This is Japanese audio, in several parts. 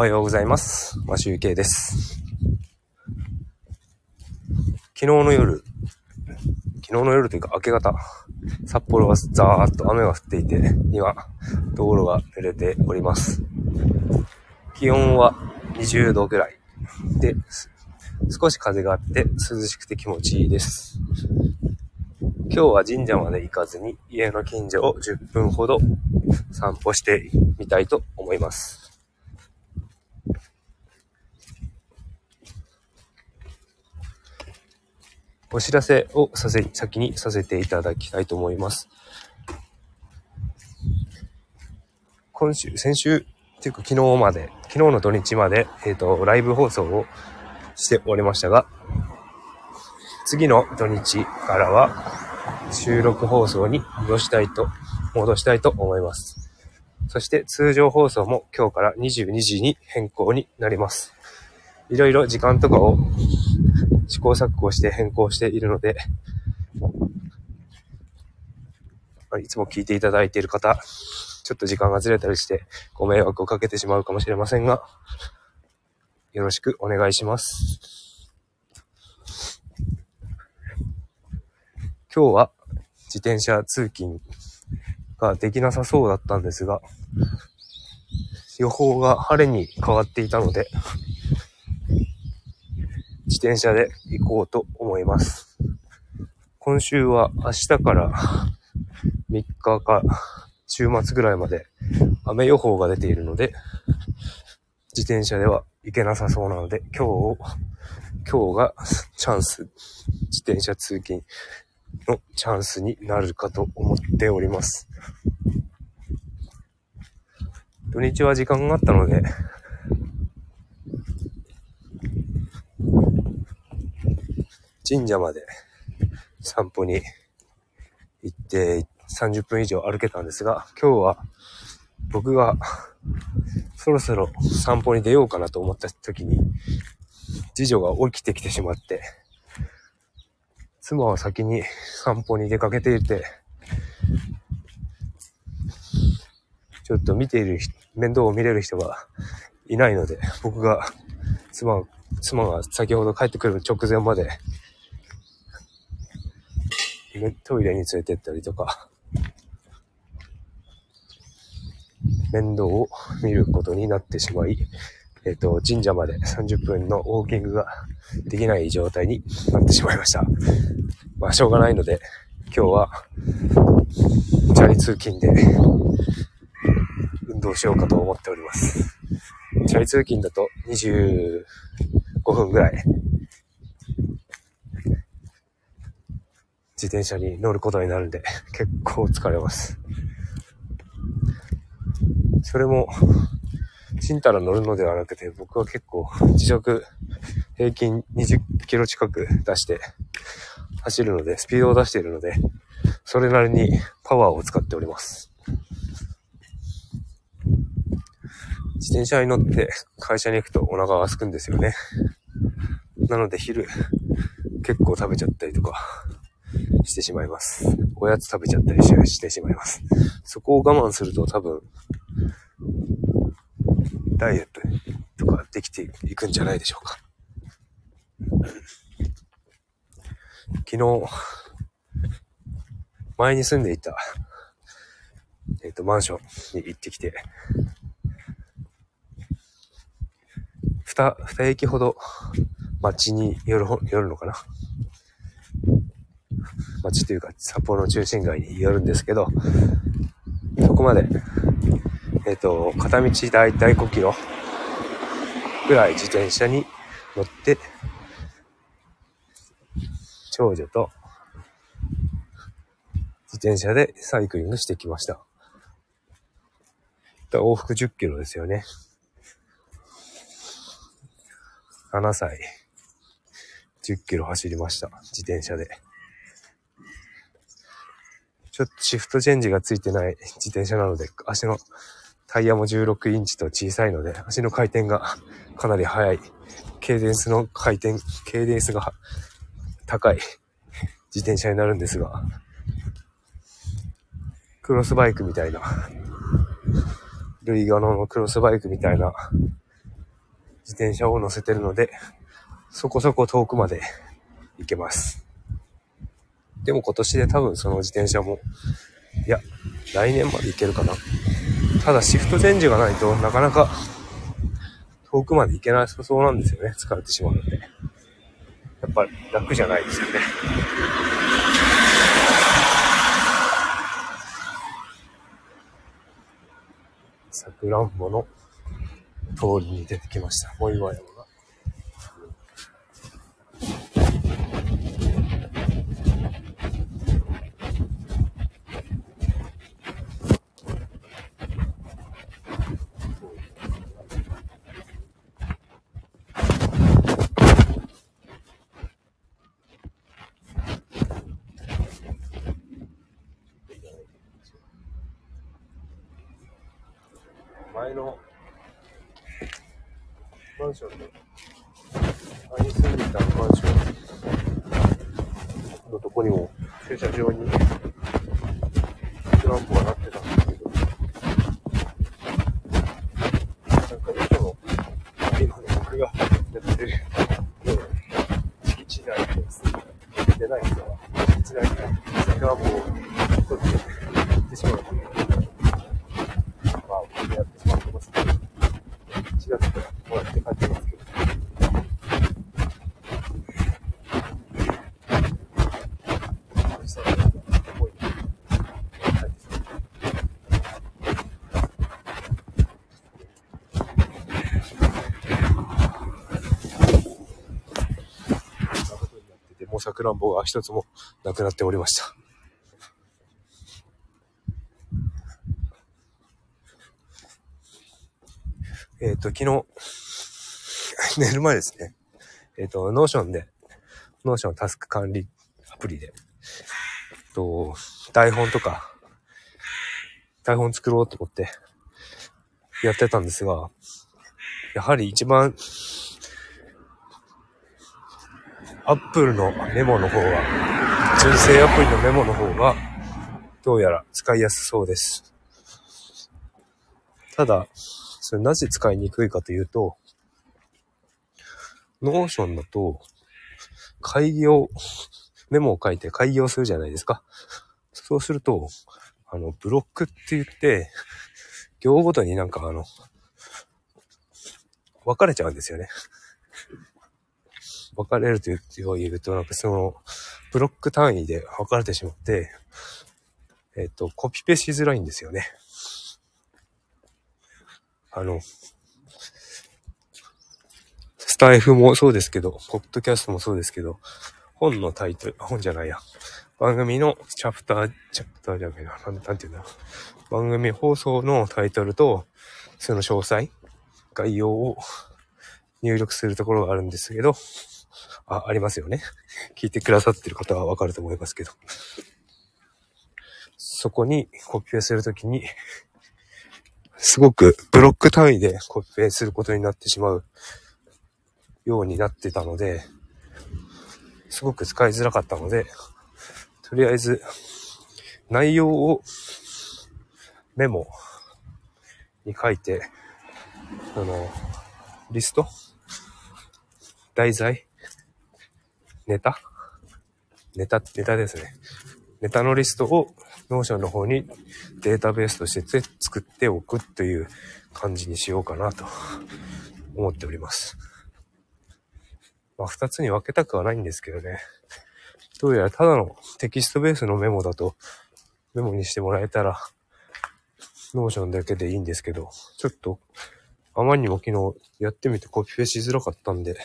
はようございます。マシュウケイです。昨日の夜、昨日の夜というか明け方、札幌はザーッと雨が降っていて、今、道路が濡れております。気温は20度ぐらいで、少し風があって涼しくて気持ちいいです。今日は神社まで行かずに家の近所を10分ほど散歩してみたいと思います。お知らせをさせ、先にさせていただきたいと思います。今週、先週、っていうか昨日まで、昨日の土日まで、えっ、と、ライブ放送をしておりましたが、次の土日からは収録放送に戻したいと、戻したいと思います。そして通常放送も今日から22時に変更になります。いろいろ時間とかを試行錯誤して変更しているので、いつも聞いていただいている方、ちょっと時間がずれたりしてご迷惑をかけてしまうかもしれませんが、よろしくお願いします。今日は自転車通勤ができなさそうだったんですが、予報が晴れに変わっていたので、自転車で行こうと思います。今週は明日から3日か週末ぐらいまで雨予報が出ているので、自転車では行けなさそうなので、今日を、今日がチャンス、自転車通勤のチャンスになるかと思っております。土日は時間があったので、神社まで散歩に行って30分以上歩けたんですが、今日は僕がそろそろ散歩に出ようかなと思った時に、次女が起きてきてしまって、妻は先に散歩に出かけていて、ちょっと見ている、面倒を見れる人がいないので、僕が、妻、妻が先ほど帰ってくる直前まで、ねトイレに連れてったりとか、面倒を見ることになってしまい、えっ、と、神社まで30分のウォーキングができない状態になってしまいました。まあ、しょうがないので、今日は、チャリ通勤で、運動しようかと思っております。チャリ通勤だと25分ぐらい、自転車に乗ることになるんで、結構疲れます。それも、ちんたら乗るのではなくて、僕は結構時速平均20キロ近く出して走るので、スピードを出しているので、それなりにパワーを使っております。自転車に乗って会社に行くとお腹が空くんですよね。なので昼結構食べちゃったりとかしてしまいます。おやつ食べちゃったりしてしまいます。そこを我慢すると多分ダイエットとかできていくんじゃないでしょうか。昨日、前に住んでいた、えっ、と、マンションに行ってきて、二、二駅ほど街に寄る、寄るのかな？街というか札幌の中心街に寄るんですけど、そこまでえっ、と、片道だいたい5キロぐらい自転車に乗って、長女と自転車でサイクリングしてきました。往復10キロですよね。7歳、10キロ走りました。自転車で。ちょっとシフトチェンジがついてない 自転車なので、足のタイヤも16インチと小さいので、足の回転が かなり速い。ケーデンスの回転、ケーデンスが 高い自転車になるんですが、クロスバイクみたいな、ルイガノのクロスバイクみたいな自転車を乗せてるので、そこそこ遠くまで行けます。でも今年で多分その自転車も、いや、来年まで行けるかな。ただシフトチェンジがないとなかなか遠くまで行けなさそうなんですよね。疲れてしまうので。やっぱ楽じゃないですよね。さくらんぼの通りに出てきました。もう岩山のマンションで、前に住んでいたマンションのとこにも駐車場に。トランプがなってたんですけど、なんかどうしても今の僕がやってる。敷地内で住んでない人は敷地内でトランプを取って行ってしまうさくらんぼが一つもなくなっておりました。えっ、ー、と、昨日、寝る前ですね。えっ、ー、と、ノーションで、ノーションタスク管理アプリで、と、台本とか、台本作ろうと思ってやってたんですが、やはり一番アップルのメモの方は、純正アプリのメモの方が、どうやら使いやすそうです。ただ、それなぜ使いにくいかというと、 Notion だと、改行、メモを書いて改行するじゃないですか。そうすると、あの、ブロックって言って、行ごとになんかあの、分かれちゃうんですよね。分かれると言うと、なんかその、ブロック単位で分かれてしまって、えっ、と、コピペしづらいんですよね。あの、スタイフもそうですけど、ポッドキャストもそうですけど、本のタイトル、本じゃないや。番組のチャプター、チャプターじゃないな。なんなんていうんだ番組放送のタイトルと、その詳細、概要を入力するところがあるんですけど、あ、ありますよね。聞いてくださってる方はわかると思いますけど。そこにコピペするときに、すごくブロック単位でコピペすることになってしまうようになってたので、すごく使いづらかったので、とりあえず内容をメモに書いて、あの、リスト？題材？ネタ？ネタ、ネタですね。ネタのリストを Notion の方にデータベースとして作っておくという感じにしようかなと思っております。まあ、二つに分けたくはないんですけどね。どうやらただのテキストベースのメモだとメモにしてもらえたら Notion だけでいいんですけど、ちょっとあまりにも昨日やってみてコピペしづらかったんで、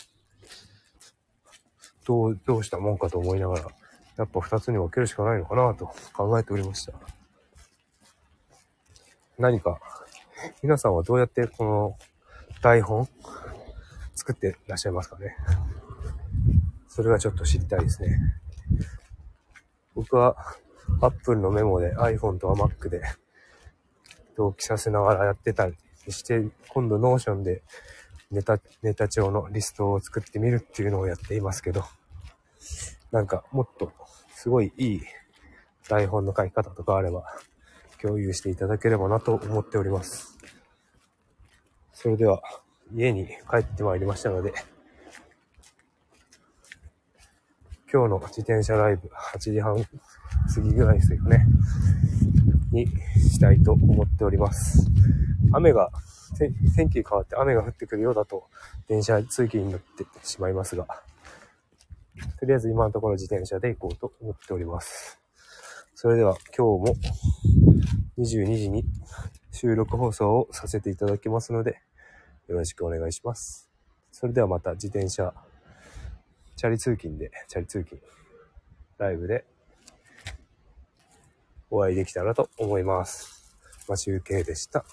どう、どうしたもんかと思いながら、やっぱ二つに分けるしかないのかなと考えておりました。何か、皆さんはどうやってこの台本作ってらっしゃいますかね？それがちょっと知りたいですね。僕は Apple のメモで iPhone と Mac で同期させながらやってたりして、今度 Notion でネタ、ネタ帳のリストを作ってみるっていうのをやっていますけど、なんかもっとすごいいい台本の書き方とかあれば共有していただければなと思っております。それでは家に帰ってまいりましたので、今日の自転車ライブ8時半過ぎぐらいですよね、にしたいと思っております。雨が、天気変わって雨が降ってくるようだと、電車通勤になってしまいますが、とりあえず今のところ自転車で行こうと思っております。それでは今日も22時に収録放送をさせていただきますので、よろしくお願いします。それではまた自転車、チャリ通勤で、チャリ通勤、ライブでお会いできたらと思います。マシュウケイでした。